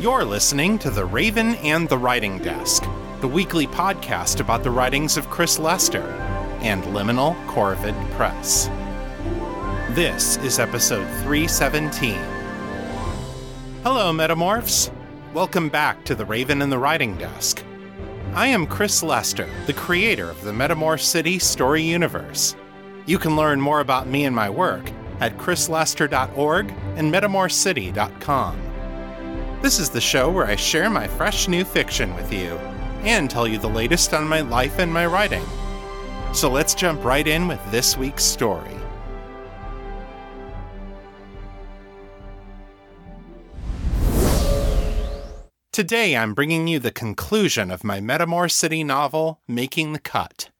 You're listening to The Raven and the Writing Desk, the weekly podcast about the writings of Chris Lester and Liminal Corvid Press. This is episode 317. Hello, Metamorphs. Welcome back to The Raven and the Writing Desk. I am Chris Lester, the creator of the Metamor City story universe. You can learn more about me and my work at chrislester.org and metamorphcity.com. This is the show where I share my fresh new fiction with you and tell you the latest on my life and my writing. So let's jump right in with this week's story. Today I'm bringing you the conclusion of my Metamor City novel, Making the Cut.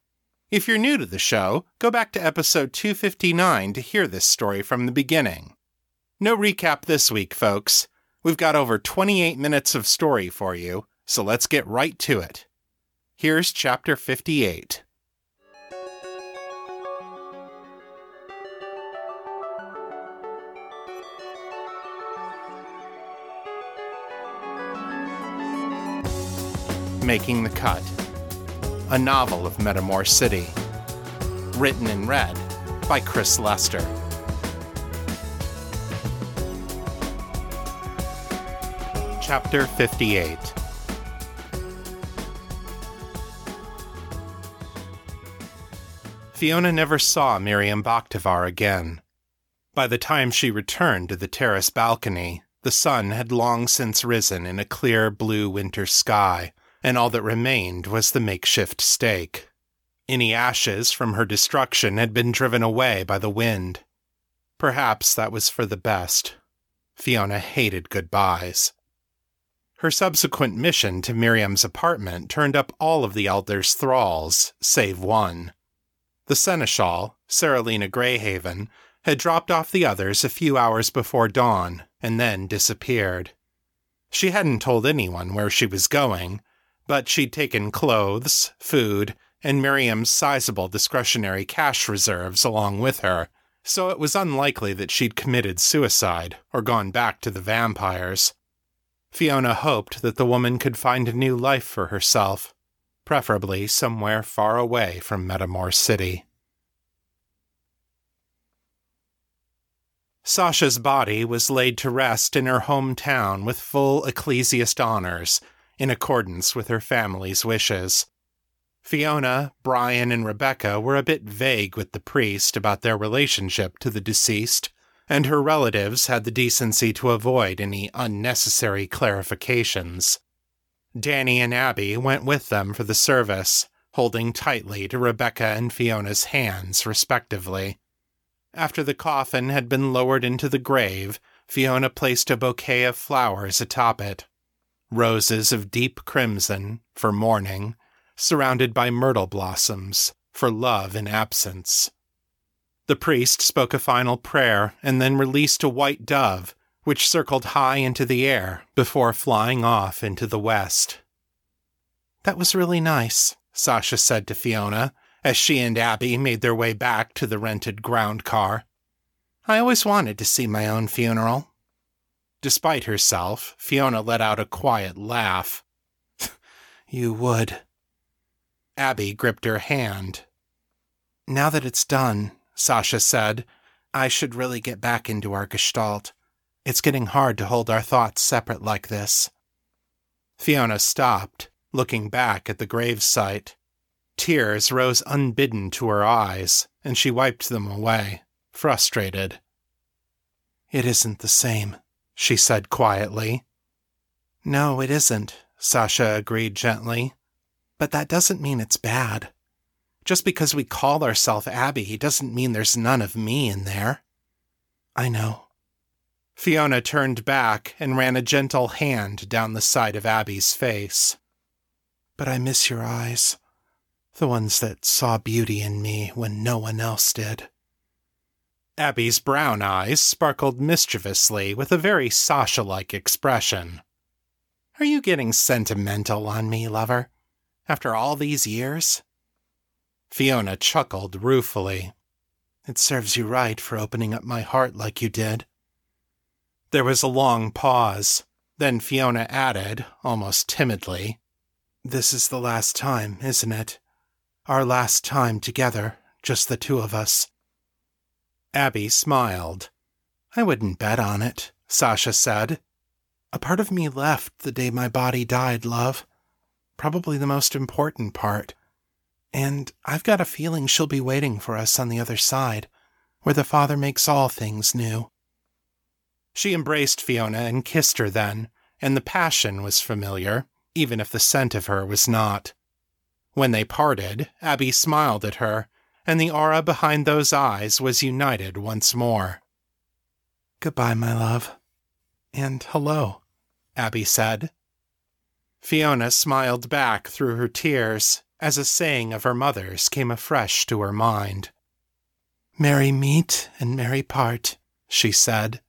If you're new to the show, go back to episode 259 to hear this story from the beginning. No recap this week, folks. We've got over 28 minutes of story for you, so let's get right to it. Here's chapter 58. Making the Cut, a novel of Metamor City. Written and read by Chris Lester. Chapter 58 Fiona never saw Miriam Bakhtavar again. By the time she returned to the terrace balcony, the sun had long since risen in a clear blue winter sky, and all that remained was the makeshift stake. Any ashes from her destruction had been driven away by the wind. Perhaps that was for the best. Fiona hated goodbyes. Her subsequent mission to Miriam's apartment turned up all of the Elder's thralls, save one. The seneschal, Saralina Greyhaven, had dropped off the others a few hours before dawn and then disappeared. She hadn't told anyone where she was going, but she'd taken clothes, food, and Miriam's sizable discretionary cash reserves along with her, so it was unlikely that she'd committed suicide or gone back to the vampires. Fiona hoped that the woman could find a new life for herself, preferably somewhere far away from Metamor City. Sasha's body was laid to rest in her hometown with full ecclesiast honors, in accordance with her family's wishes. Fiona, Brian, and Rebecca were a bit vague with the priest about their relationship to the deceased, and her relatives had the decency to avoid any unnecessary clarifications. Danni and Abbey went with them for the service, holding tightly to Rebecca and Fiona's hands, respectively. After the coffin had been lowered into the grave, Fiona placed a bouquet of flowers atop it. Roses of deep crimson, for mourning, surrounded by myrtle blossoms, for love in absence. The priest spoke a final prayer and then released a white dove, which circled high into the air before flying off into the west. That was really nice, Sasha said to Fiona as she and Abbey made their way back to the rented ground car. I always wanted to see my own funeral. Despite herself, Fiona let out a quiet laugh. you would. Abbey gripped her hand. Now that it's done, Sasha said, I should really get back into our gestalt. It's getting hard to hold our thoughts separate like this. Fiona stopped, looking back at the gravesite. Tears rose unbidden to her eyes, and she wiped them away, frustrated. It isn't the same, she said quietly. No, it isn't, Sasha agreed gently. But that doesn't mean it's bad. Just because we call ourselves Abbey doesn't mean there's none of me in there. I know. Fiona turned back and ran a gentle hand down the side of Abbey's face. But I miss your eyes, the ones that saw beauty in me when no one else did. Abbey's brown eyes sparkled mischievously with a very Sasha like expression. Are you getting sentimental on me, lover? After all these years? Fiona chuckled ruefully. It serves you right for opening up my heart like you did. There was a long pause. Then Fiona added, almost timidly, This is the last time, isn't it? Our last time together, just the two of us. Abbey smiled. I wouldn't bet on it, Sasha said. A part of me left the day my body died, love. Probably the most important part. And I've got a feeling she'll be waiting for us on the other side, where the Father makes all things new. She embraced Fiona and kissed her then, and the passion was familiar, even if the scent of her was not. When they parted, Abbey smiled at her, and the aura behind those eyes was united once more. Goodbye, my love. And hello, Abbey said. Fiona smiled back through her tears as a saying of her mother's came afresh to her mind. Merry meet and merry part, she said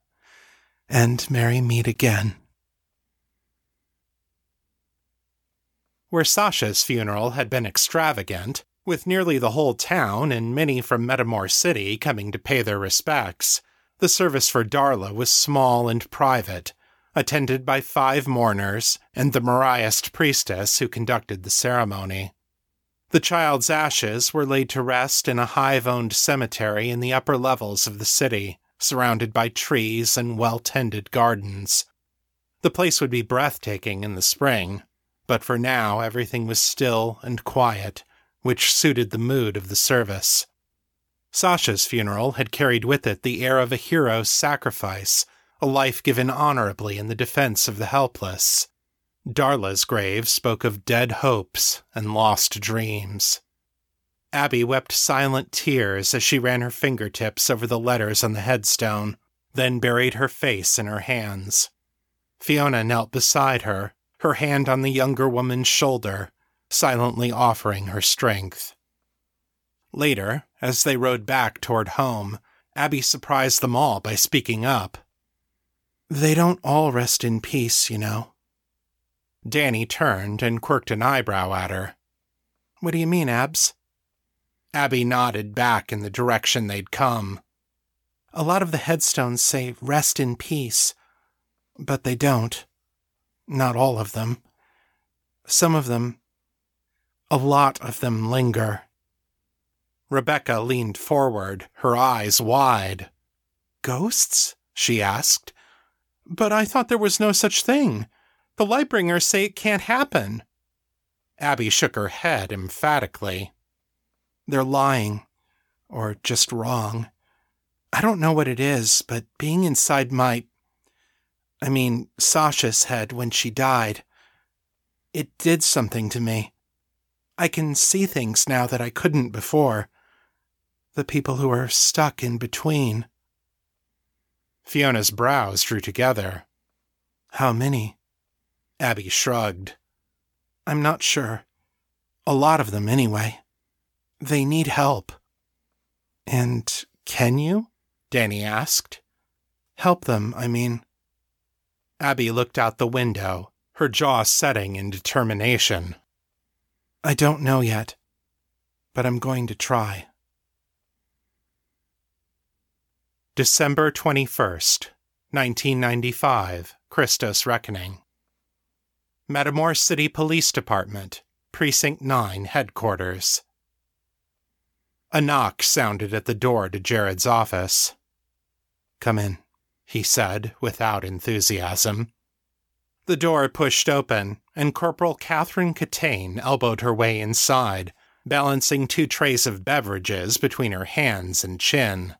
and merry meet again. Where Sasha's funeral had been extravagant, with nearly the whole town and many from Metamor City coming to pay their respects, the service for Darla was small and private, attended by five mourners and the Mariahist priestess who conducted the ceremony. The child's ashes were laid to rest in a hive owned cemetery in the upper levels of the city, surrounded by trees and well tended gardens. The place would be breathtaking in the spring, but for now everything was still and quiet, which suited the mood of the service. Sasha's funeral had carried with it the air of a hero's sacrifice, a life given honorably in the defense of the helpless. Darla's grave spoke of dead hopes and lost dreams. Abbey wept silent tears as she ran her fingertips over the letters on the headstone, then buried her face in her hands. Fiona knelt beside her, her hand on the younger woman's shoulder, silently offering her strength. Later, as they rode back toward home, Abbey surprised them all by speaking up. They don't all rest in peace, you know. Danni turned and quirked an eyebrow at her. What do you mean, Abs? Abbey nodded back in the direction they'd come. A lot of the headstones say rest in peace, but they don't. Not all of them. Some of them, a lot of them linger. Rebecca leaned forward, her eyes wide. Ghosts? she asked. But I thought there was no such thing. The Lightbringers say it can't happen. Abbey shook her head emphatically. They're lying, or just wrong. I don't know what it is, but being inside my. I mean, Sasha's head when she died, it did something to me. I can see things now that I couldn't before. The people who are stuck in between. Fiona's brows drew together. How many? Abbey shrugged. I'm not sure. A lot of them, anyway. They need help. And can you? Danni asked. Help them, I mean. Abbey looked out the window, her jaw setting in determination. I don't know yet, but I'm going to try. December 21st, 1995, Christos Reckoning. Metamor City Police Department, Precinct 9 Headquarters. A knock sounded at the door to Jared's office. Come in, he said without enthusiasm. The door pushed open, and Corporal Catherine Katane elbowed her way inside, balancing two trays of beverages between her hands and chin.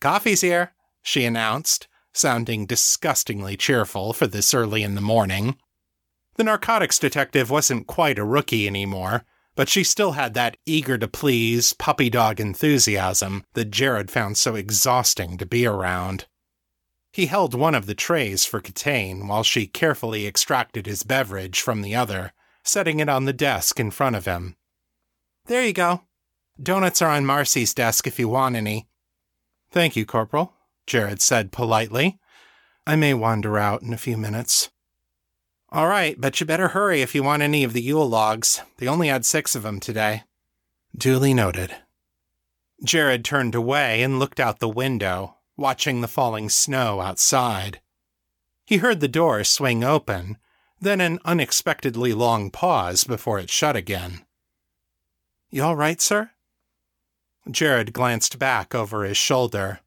Coffee's here, she announced, sounding disgustingly cheerful for this early in the morning. The narcotics detective wasn't quite a rookie anymore, but she still had that eager to please, puppy dog enthusiasm that Jared found so exhausting to be around. He held one of the trays for Katane while she carefully extracted his beverage from the other, setting it on the desk in front of him. There you go. Donuts are on Marcy's desk if you want any. Thank you, Corporal, Jared said politely. I may wander out in a few minutes. All right, but you better hurry if you want any of the Yule logs. They only had six of them today. Duly noted. Jared turned away and looked out the window, watching the falling snow outside. He heard the door swing open, then an unexpectedly long pause before it shut again. You all right, sir? Jared glanced back over his shoulder.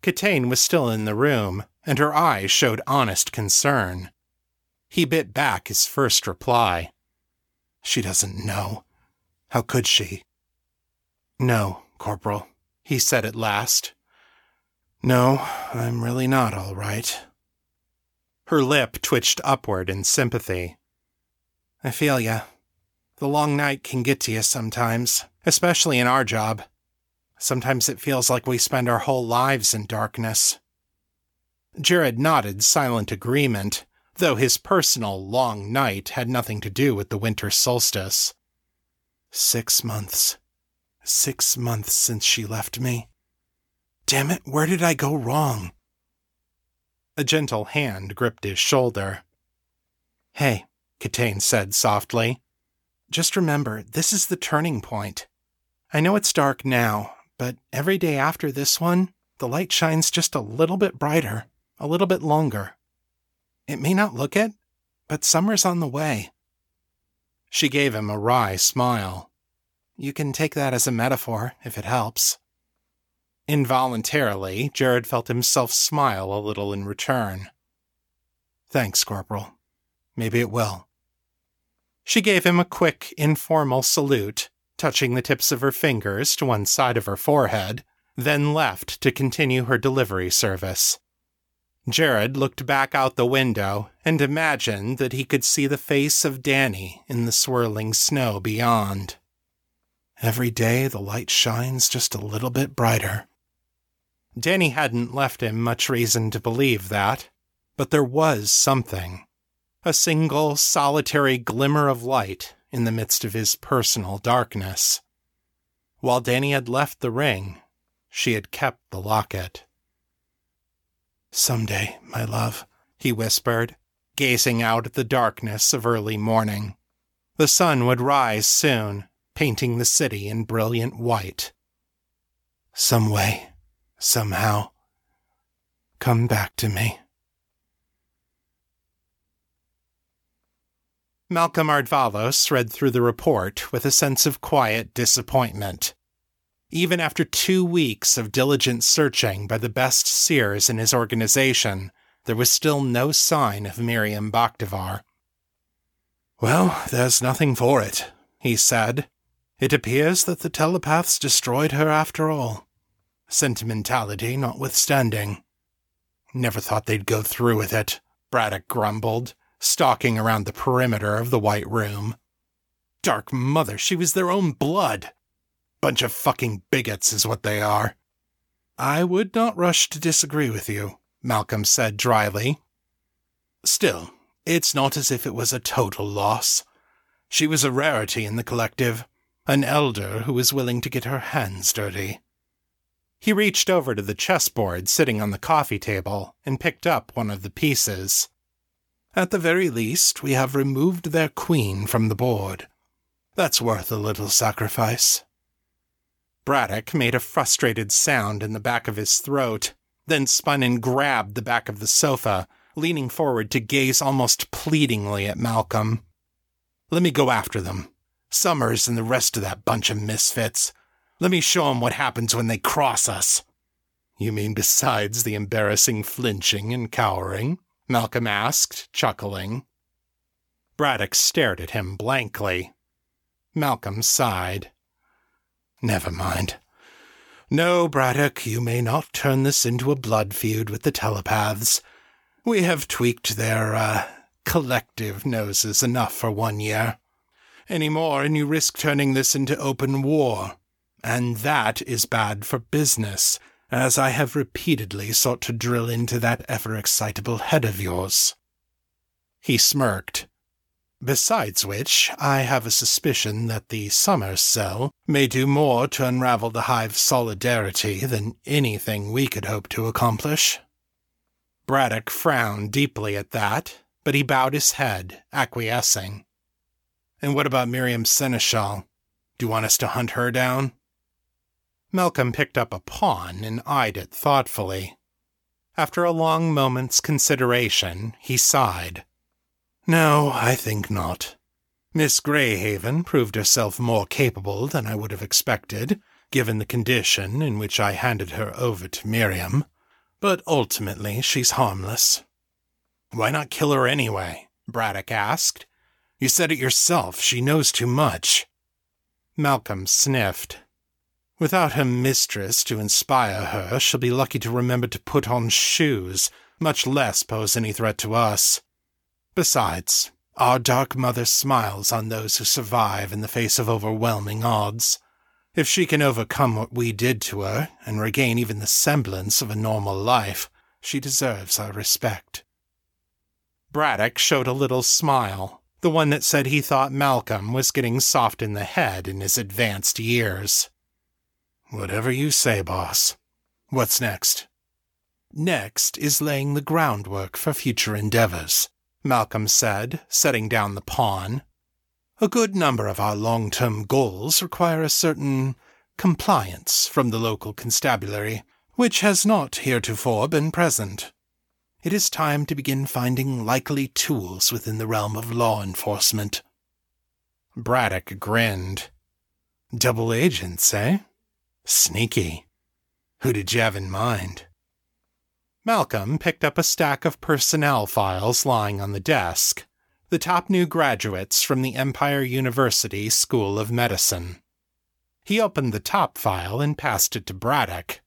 Katane was still in the room, and her eyes showed honest concern. He bit back his first reply. She doesn't know. How could she? No, Corporal, he said at last. No, I'm really not all right. Her lip twitched upward in sympathy. I feel ya. The long night can get to you sometimes, especially in our job. Sometimes it feels like we spend our whole lives in darkness. Jared nodded silent agreement, though his personal long night had nothing to do with the winter solstice. Six months. Six months since she left me. Damn it, where did I go wrong? A gentle hand gripped his shoulder. Hey, Katane said softly. Just remember, this is the turning point. I know it's dark now, but every day after this one, the light shines just a little bit brighter, a little bit longer. It may not look it, but summer's on the way. She gave him a wry smile. You can take that as a metaphor, if it helps. Involuntarily, Jared felt himself smile a little in return. Thanks, Corporal. Maybe it will. She gave him a quick, informal salute, touching the tips of her fingers to one side of her forehead, then left to continue her delivery service. Jared looked back out the window and imagined that he could see the face of Danny in the swirling snow beyond. Every day the light shines just a little bit brighter. Danny hadn't left him much reason to believe that, but there was something. A single, solitary glimmer of light in the midst of his personal darkness. While Danny had left the ring, she had kept the locket. Someday, my love, he whispered, gazing out at the darkness of early morning. The sun would rise soon, painting the city in brilliant white. Some way, somehow, come back to me. Malcolm Ardvalos read through the report with a sense of quiet disappointment. Even after two weeks of diligent searching by the best seers in his organization, there was still no sign of Miriam Bakhtivar. Well, there's nothing for it, he said, it appears that the telepaths destroyed her after all. Sentimentality notwithstanding. Never thought they'd go through with it, Braddock grumbled, stalking around the perimeter of the White Room. Dark Mother, she was their own blood. Bunch of fucking bigots is what they are. I would not rush to disagree with you, Malcolm said dryly. Still, it's not as if it was a total loss. She was a rarity in the collective an elder who was willing to get her hands dirty. He reached over to the chessboard sitting on the coffee table and picked up one of the pieces. At the very least, we have removed their queen from the board. That's worth a little sacrifice. Braddock made a frustrated sound in the back of his throat, then spun and grabbed the back of the sofa, leaning forward to gaze almost pleadingly at Malcolm. Let me go after them. Sommers and the rest of that bunch of misfits. Let me show 'em what happens when they cross us. You mean besides the embarrassing flinching and cowering? Malcolm asked, chuckling. Braddock stared at him blankly. Malcolm sighed. Never mind. No, Braddock, you may not turn this into a blood feud with the telepaths. We have tweaked their, uh, collective noses enough for one year any more, and you risk turning this into open war. And that is bad for business, as I have repeatedly sought to drill into that ever excitable head of yours. He smirked. Besides which, I have a suspicion that the Sommers cell may do more to unravel the hive's solidarity than anything we could hope to accomplish. Braddock frowned deeply at that, but he bowed his head, acquiescing. And what about Miriam Seneschal? Do you want us to hunt her down? Malcolm picked up a pawn and eyed it thoughtfully. After a long moment's consideration, he sighed. No, I think not. Miss Greyhaven proved herself more capable than I would have expected, given the condition in which I handed her over to Miriam, but ultimately she's harmless. Why not kill her anyway? Braddock asked. You said it yourself, she knows too much. Malcolm sniffed. Without her mistress to inspire her, she'll be lucky to remember to put on shoes, much less pose any threat to us. Besides, our Dark Mother smiles on those who survive in the face of overwhelming odds. If she can overcome what we did to her and regain even the semblance of a normal life, she deserves our respect. Braddock showed a little smile, the one that said he thought Malcolm was getting soft in the head in his advanced years. Whatever you say, boss. What's next? Next is laying the groundwork for future endeavors. Malcolm said, setting down the pawn. A good number of our long term goals require a certain compliance from the local constabulary, which has not heretofore been present. It is time to begin finding likely tools within the realm of law enforcement. Braddock grinned. Double agents, eh? Sneaky. Who did you have in mind? Malcolm picked up a stack of personnel files lying on the desk, the top new graduates from the Empire University School of Medicine. He opened the top file and passed it to Braddock.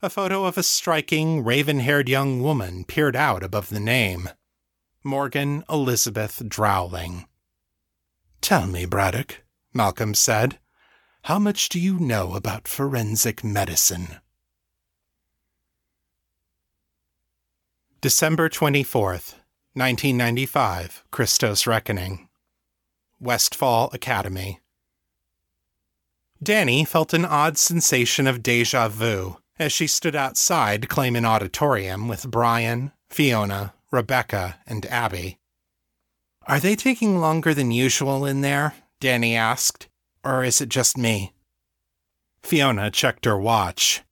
A photo of a striking, raven haired young woman peered out above the name Morgan Elizabeth Drowling. Tell me, Braddock, Malcolm said, how much do you know about forensic medicine? December 24th, 1995, Christos Reckoning. Westfall Academy. Danni felt an odd sensation of deja vu as she stood outside Clayman Auditorium with Brian, Fiona, Rebecca, and Abbey. Are they taking longer than usual in there? Danni asked. Or is it just me? Fiona checked her watch.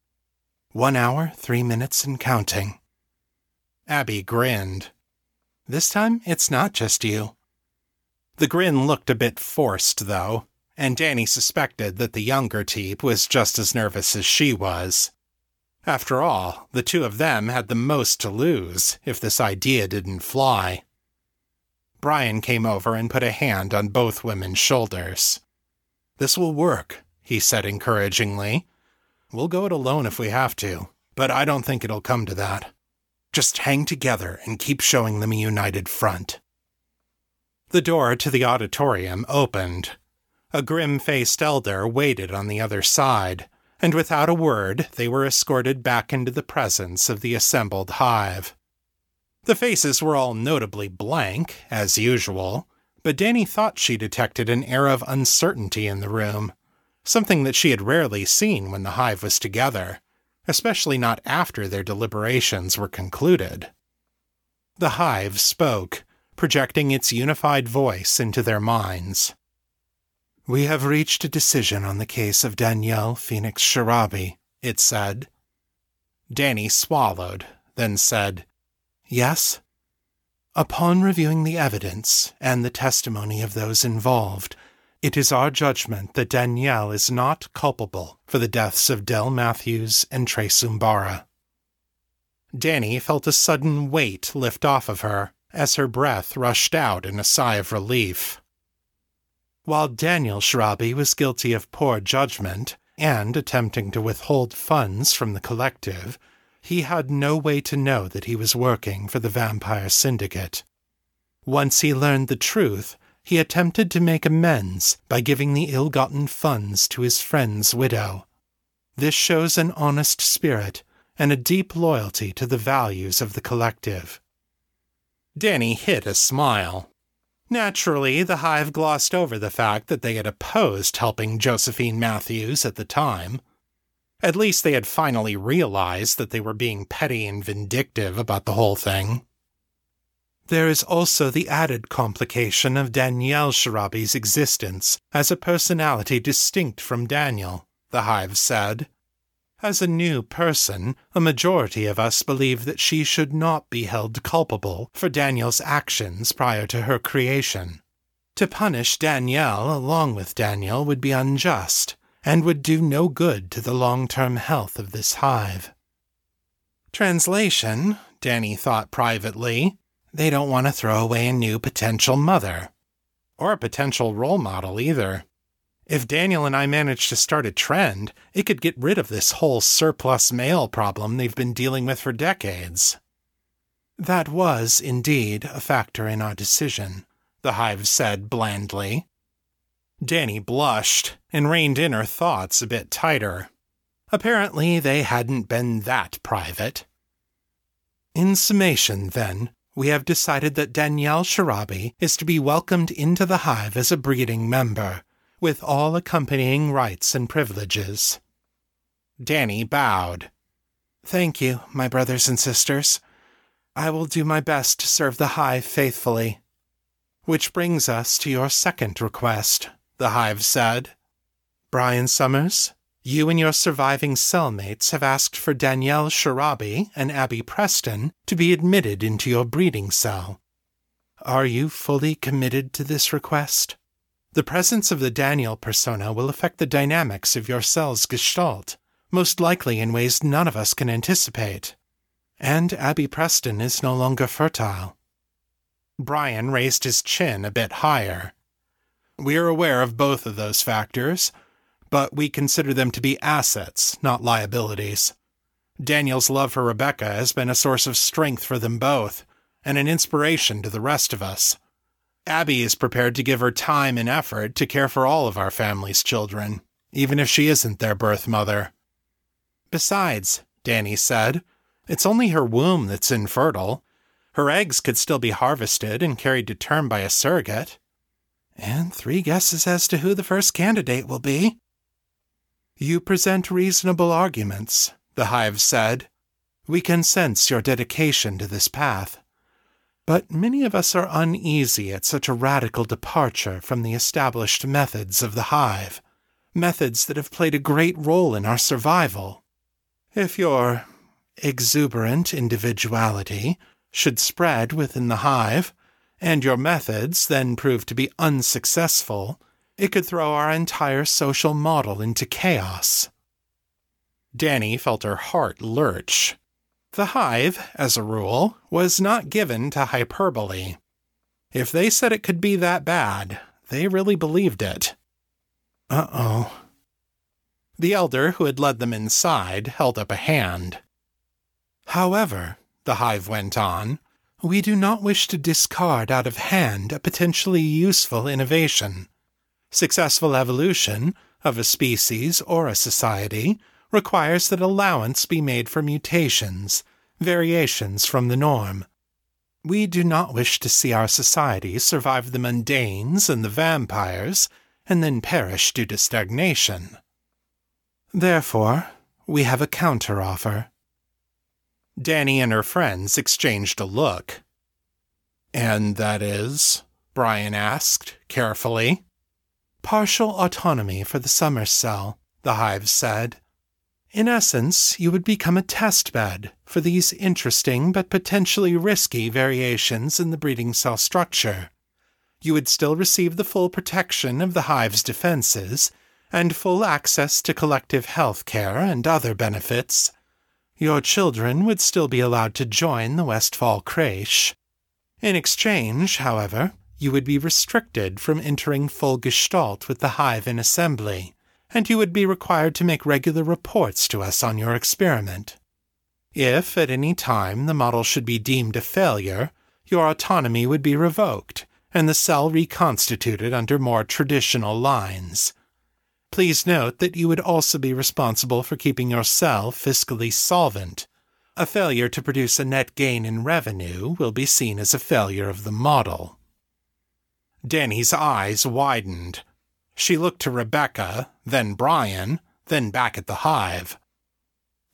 One hour, three minutes, and counting. Abbey grinned. This time, it's not just you. The grin looked a bit forced, though, and Danni suspected that the younger Teep was just as nervous as she was. After all, the two of them had the most to lose if this idea didn't fly. Brian came over and put a hand on both women's shoulders. This will work, he said encouragingly. We'll go it alone if we have to, but I don't think it'll come to that. Just hang together and keep showing them a united front. The door to the auditorium opened. A grim faced elder waited on the other side, and without a word they were escorted back into the presence of the assembled hive. The faces were all notably blank, as usual, but Danni thought she detected an air of uncertainty in the room, something that she had rarely seen when the hive was together especially not after their deliberations were concluded. The hive spoke, projecting its unified voice into their minds. We have reached a decision on the case of Danielle Phoenix Sharabi, it said. Danni swallowed, then said, Yes. Upon reviewing the evidence and the testimony of those involved, it is our judgment that Danielle is not culpable for the deaths of Del Matthews and Trace Umbara. Danni felt a sudden weight lift off of her as her breath rushed out in a sigh of relief. While Daniel Sharabi was guilty of poor judgment and attempting to withhold funds from the collective, he had no way to know that he was working for the Vampire Syndicate. Once he learned the truth, he attempted to make amends by giving the ill gotten funds to his friend's widow. This shows an honest spirit and a deep loyalty to the values of the collective. Danni hid a smile. Naturally, the Hive glossed over the fact that they had opposed helping Josephine Matthews at the time. At least they had finally realized that they were being petty and vindictive about the whole thing. There is also the added complication of Danielle Sharabi's existence as a personality distinct from Daniel, the Hive said. As a new person, a majority of us believe that she should not be held culpable for Daniel's actions prior to her creation. To punish Danielle along with Daniel would be unjust and would do no good to the long term health of this hive. Translation, Danni thought privately, they don't want to throw away a new potential mother. Or a potential role model either. If Daniel and I manage to start a trend, it could get rid of this whole surplus male problem they've been dealing with for decades. That was, indeed, a factor in our decision, the hive said blandly. Danni blushed and reined in her thoughts a bit tighter. Apparently, they hadn't been that private. In summation, then, we have decided that Danielle Sharabi is to be welcomed into the hive as a breeding member, with all accompanying rights and privileges. Danni bowed. Thank you, my brothers and sisters. I will do my best to serve the hive faithfully. Which brings us to your second request, the hive said. Brian Sommers, you and your surviving cellmates have asked for Danielle Sharabi and Abbey Preston to be admitted into your breeding cell. Are you fully committed to this request? The presence of the Daniel persona will affect the dynamics of your cell's gestalt, most likely in ways none of us can anticipate. And Abbey Preston is no longer fertile. Brian raised his chin a bit higher. We are aware of both of those factors but we consider them to be assets, not liabilities. Daniel's love for Rebecca has been a source of strength for them both, and an inspiration to the rest of us. Abbey is prepared to give her time and effort to care for all of our family's children, even if she isn't their birth mother. Besides, Danni said, it's only her womb that's infertile. Her eggs could still be harvested and carried to term by a surrogate. And three guesses as to who the first candidate will be. You present reasonable arguments, the Hive said. We can sense your dedication to this path. But many of us are uneasy at such a radical departure from the established methods of the Hive, methods that have played a great role in our survival. If your exuberant individuality should spread within the Hive, and your methods then prove to be unsuccessful, it could throw our entire social model into chaos. Danni felt her heart lurch. The hive, as a rule, was not given to hyperbole. If they said it could be that bad, they really believed it. Uh oh. The elder who had led them inside held up a hand. However, the hive went on, we do not wish to discard out of hand a potentially useful innovation. Successful evolution of a species or a society requires that allowance be made for mutations, variations from the norm. We do not wish to see our society survive the mundanes and the vampires and then perish due to stagnation. Therefore, we have a counteroffer. Danni and her friends exchanged a look. And that is? Brian asked, carefully. Partial autonomy for the Sommers cell, the hive said. In essence, you would become a test bed for these interesting but potentially risky variations in the breeding cell structure. You would still receive the full protection of the hive's defenses and full access to collective health care and other benefits. Your children would still be allowed to join the Westfall creche. In exchange, however, you would be restricted from entering full gestalt with the hive in assembly, and you would be required to make regular reports to us on your experiment. If at any time the model should be deemed a failure, your autonomy would be revoked and the cell reconstituted under more traditional lines. Please note that you would also be responsible for keeping yourself fiscally solvent. A failure to produce a net gain in revenue will be seen as a failure of the model. Danni's eyes widened. She looked to Rebecca, then Brian, then back at the hive.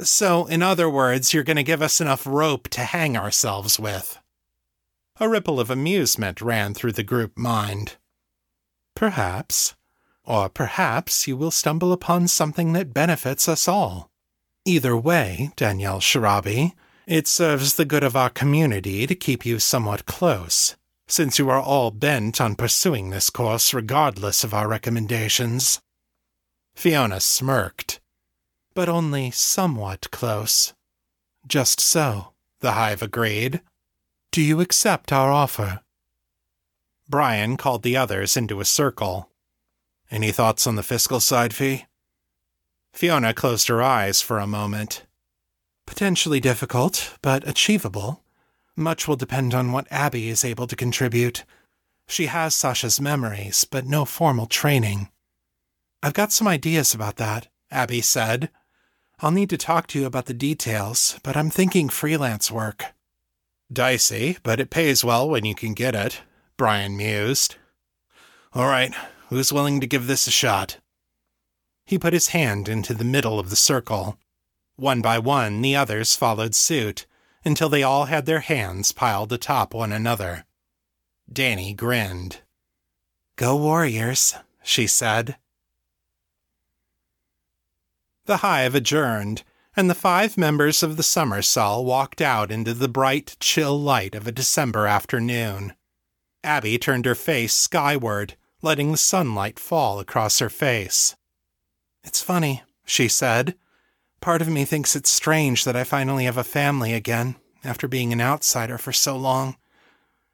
So, in other words, you're going to give us enough rope to hang ourselves with. A ripple of amusement ran through the group mind. Perhaps. Or perhaps you will stumble upon something that benefits us all. Either way, Danielle Sharabi, it serves the good of our community to keep you somewhat close, since you are all bent on pursuing this course regardless of our recommendations. Fiona smirked. But only somewhat close. Just so, the hive agreed. Do you accept our offer? Brian called the others into a circle. Any thoughts on the fiscal side, Fee? Fiona closed her eyes for a moment. Potentially difficult, but achievable. Much will depend on what Abbey is able to contribute. She has Sasha's memories, but no formal training. I've got some ideas about that, Abbey said. I'll need to talk to you about the details, but I'm thinking freelance work. Dicey, but it pays well when you can get it, Brian mused. All right, who's willing to give this a shot? He put his hand into the middle of the circle. One by one, the others followed suit, until they all had their hands piled atop one another. Danni grinned. Go Warriors, she said. The hive adjourned, and the five members of the Sommers cell walked out into the bright, chill light of a December afternoon. Abbey turned her face skyward, letting the sunlight fall across her face. It's funny, she said. Part of me thinks it's strange that I finally have a family again, after being an outsider for so long.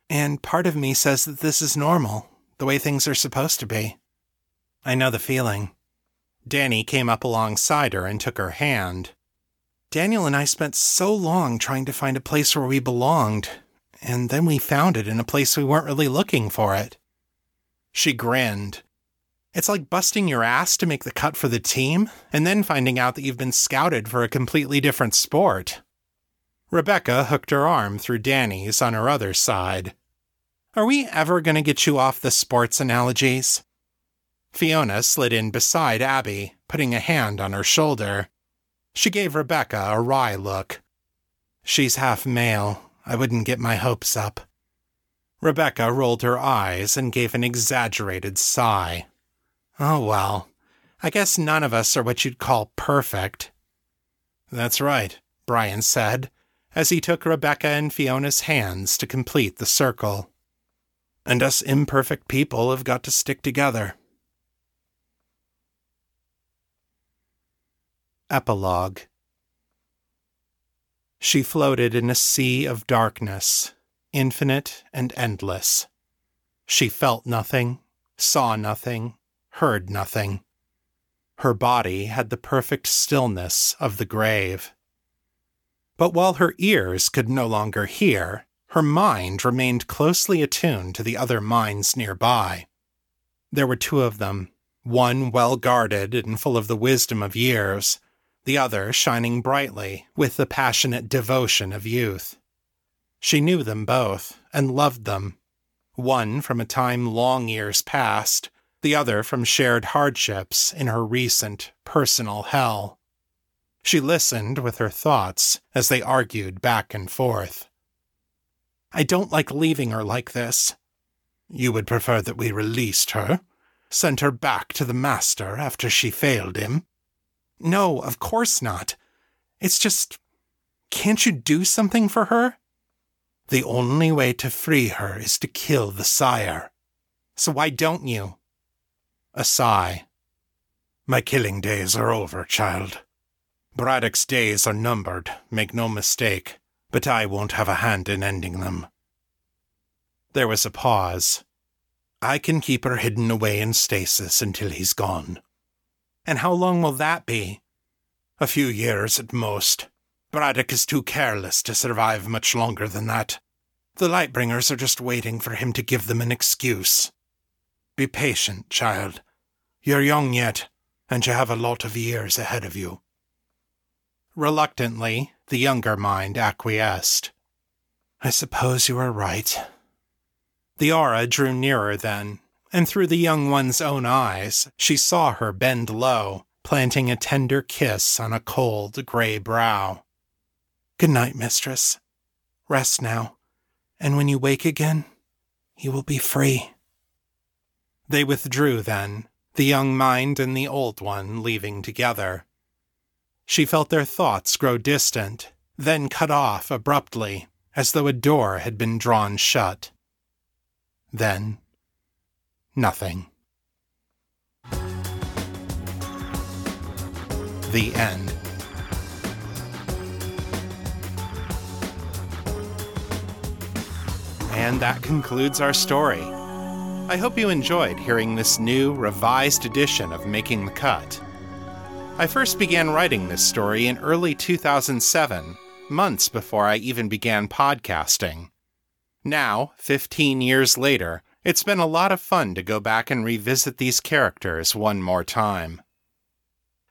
And part of me says that this is normal, the way things are supposed to be. I know the feeling. Danni came up alongside her and took her hand. Daniel and I spent so long trying to find a place where we belonged, and then we found it in a place we weren't really looking for it. She grinned. It's like busting your ass to make the cut for the team, and then finding out that you've been scouted for a completely different sport. Rebecca hooked her arm through Danni's on her other side. Are we ever going to get you off the sports analogies? Fiona slid in beside Abbey, putting a hand on her shoulder. She gave Rebecca a wry look. She's half male. I wouldn't get my hopes up. Rebecca rolled her eyes and gave an exaggerated sigh. Oh well, I guess none of us are what you'd call perfect. That's right, Brian said, as he took Rebecca and Fiona's hands to complete the circle. And us imperfect people have got to stick together. Epilogue She floated in a sea of darkness, infinite and endless. She felt nothing, saw nothing, heard nothing. Her body had the perfect stillness of the grave. But while her ears could no longer hear, her mind remained closely attuned to the other minds nearby. There were two of them, one well guarded and full of the wisdom of years, the other shining brightly with the passionate devotion of youth. She knew them both and loved them, one from a time long years past, the other from shared hardships in her recent personal hell. She listened with her thoughts as they argued back and forth. I don't like leaving her like this. You would prefer that we released her? Sent her back to the master after she failed him? No, of course not. It's just. Can't you do something for her? The only way to free her is to kill the sire. So why don't you? A sigh. My killing days are over, child. Braddock's days are numbered, make no mistake, but I won't have a hand in ending them. There was a pause. I can keep her hidden away in stasis until he's gone. And how long will that be? A few years at most. Braddock is too careless to survive much longer than that. The Lightbringers are just waiting for him to give them an excuse. Be patient, child. You're young yet. and you have a lot of years ahead of you. Reluctantly, the younger mind acquiesced. I suppose you are right. The aura drew nearer then, and through the young one's own eyes, she saw her bend low, planting a tender kiss on a cold gray brow. Good night, mistress. Rest now, and when you wake again, you will be free. They withdrew then, the young mind and the old one leaving together. She felt their thoughts grow distant, then cut off abruptly, as though a door had been drawn shut. Then, nothing. The end. And that concludes our story. I hope you enjoyed hearing this new, revised edition of Making the Cut. I first began writing this story in early 2007, months before I even began podcasting. Now, 15 years later, it's been a lot of fun to go back and revisit these characters one more time.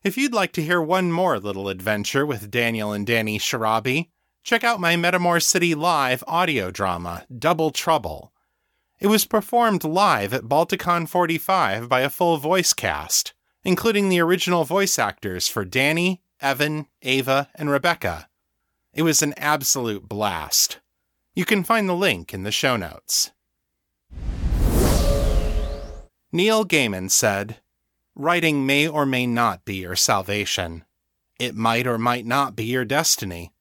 If you'd like to hear one more little adventure with Daniel and Danni Sharabi, check out my Metamor City Live audio drama, Double Trouble. It was performed live at Balticon 45 by a full voice cast, including the original voice actors for Danni, Evan, Ava, and Rebecca. It was an absolute blast. You can find the link in the show notes. Neil Gaiman said, Writing may or may not be your salvation. It might or might not be your destiny.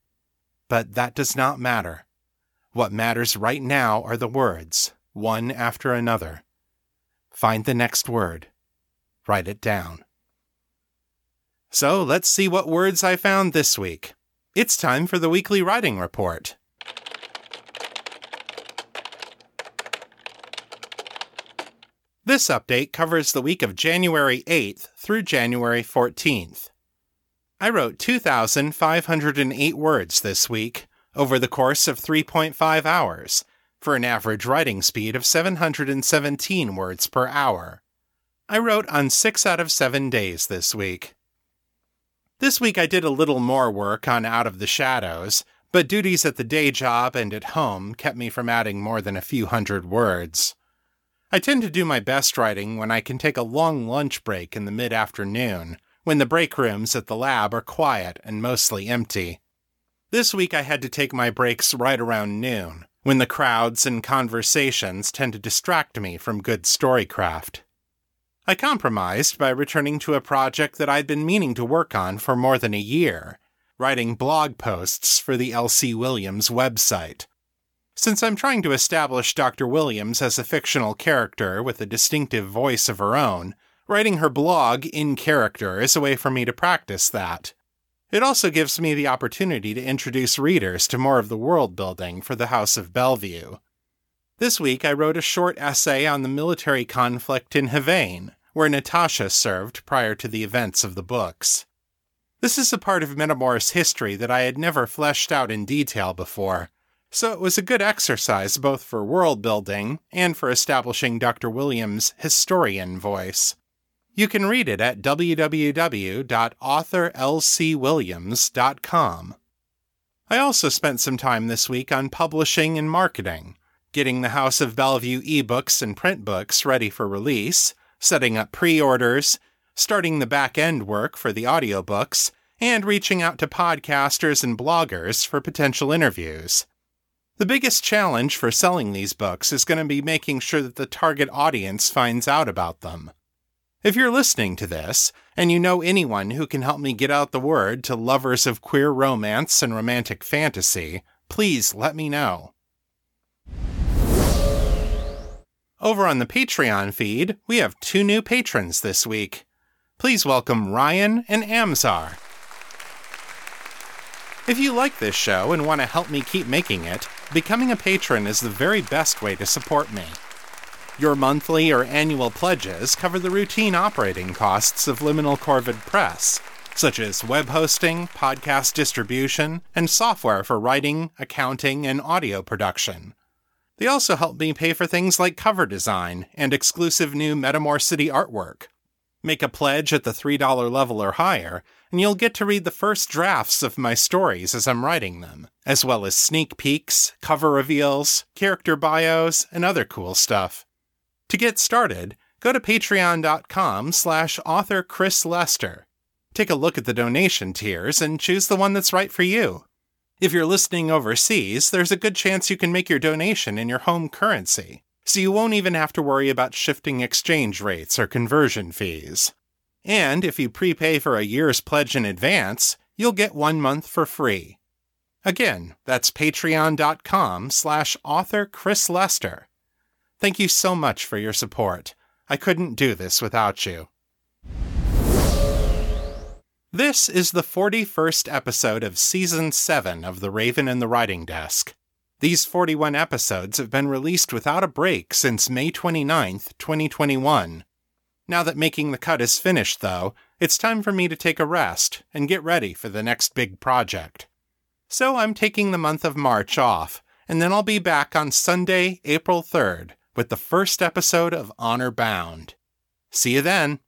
But that does not matter. What matters right now are the words, one after another. Find the next word. Write it down. So let's see what words I found this week. It's time for the weekly writing report. This update covers the week of January 8th through January 14th. I wrote 2,508 words this week over the course of 3.5 hours for an average writing speed of 717 words per hour. I wrote on 6 out of 7 days this week. This week I did a little more work on Out of the Shadows, but duties at the day job and at home kept me from adding more than a few hundred words. I tend to do my best writing when I can take a long lunch break in the mid afternoon, when the break rooms at the lab are quiet and mostly empty. This week I had to take my breaks right around noon, when the crowds and conversations tend to distract me from good storycraft. I compromised by returning to a project that I'd been meaning to work on for more than a year, writing blog posts for the L.C. Williams website. Since I'm trying to establish Dr. Williams as a fictional character with a distinctive voice of her own, writing her blog in character is a way for me to practice that. It also gives me the opportunity to introduce readers to more of the world building for the House of Bellevue. This week I wrote a short essay on the military conflict in Havane, where Natasha served prior to the events of the books. This is a part of Metamor's history that I had never fleshed out in detail before, so it was a good exercise both for world building and for establishing Dr. Williams' historian voice. You can read it at www.authorlcwilliams.com. I also spent some time this week on publishing and marketing, getting the House of Bellevue ebooks and print books ready for release, setting up pre orders, starting the back end work for the audiobooks, and reaching out to podcasters and bloggers for potential interviews. The biggest challenge for selling these books is going to be making sure that the target audience finds out about them. If you're listening to this, and you know anyone who can help me get out the word to lovers of queer romance and romantic fantasy, please let me know. Over on the Patreon feed, we have two new patrons this week. Please welcome Ryan and Amzar. If you like this show and want to help me keep making it, becoming a patron is the very best way to support me. Your monthly or annual pledges cover the routine operating costs of Liminal Corvid Press, such as web hosting, podcast distribution, and software for writing, accounting, and audio production. They also help me pay for things like cover design and exclusive new Metamor City artwork. Make a pledge at the $3 level or higher, and you'll get to read the first drafts of my stories as I'm writing them, as well as sneak peeks, cover reveals, character bios, and other cool stuff. To get started, go to patreon.com slash author Chris Lester. Take a look at the donation tiers and choose the one that's right for you. If you're listening overseas, there's a good chance you can make your donation in your home currency, so you won't even have to worry about shifting exchange rates or conversion fees. And if you prepay for a year's pledge in advance, you'll get one month for free. Again, that's patreon.com slash author Chris Lester. Thank you so much for your support. I couldn't do this without you. This is the 41st episode of Season 7 of The Raven and the Writing Desk. These 41 episodes have been released without a break since May 29th, 2021. Now that making the cut is finished, though, it's time for me to take a rest and get ready for the next big project. So I'm taking the month of March off, and then I'll be back on Sunday, April 3rd, with the first episode of Honor Bound. See you then.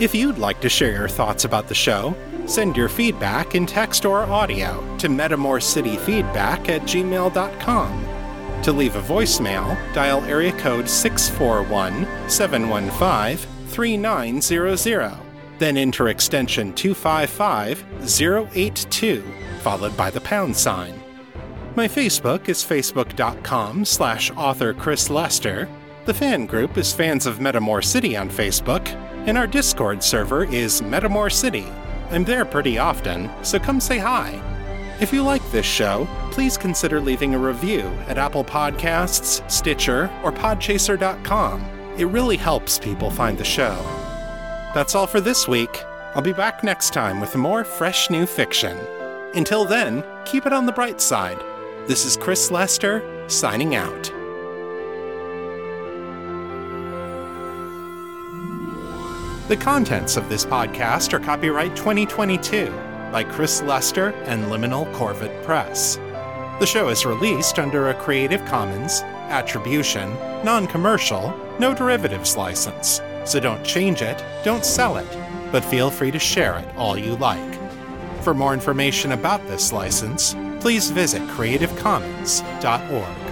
If you'd like to share your thoughts about the show, send your feedback in text or audio to metamorcityfeedback at gmail.com. To leave a voicemail, dial area code 641 715 3900. Then enter extension 255 082, followed by the pound sign. My Facebook is facebook.com slash author Chris Lester. The fan group is Fans of Metamor City on Facebook, and our Discord server is Metamor City. I'm there pretty often, so come say hi. If you like this show, please consider leaving a review at Apple Podcasts, Stitcher, or Podchaser.com. It really helps people find the show. That's all for this week. I'll be back next time with more fresh new fiction. Until then, keep it on the bright side. This is Chris Lester, signing out. The contents of this podcast are copyright 2022 by Chris Lester and Liminal Corvid Press. The show is released under a Creative Commons, Attribution, Non Commercial, No Derivatives license, so don't change it, don't sell it, but feel free to share it all you like. For more information about this license, please visit creativecommons.org.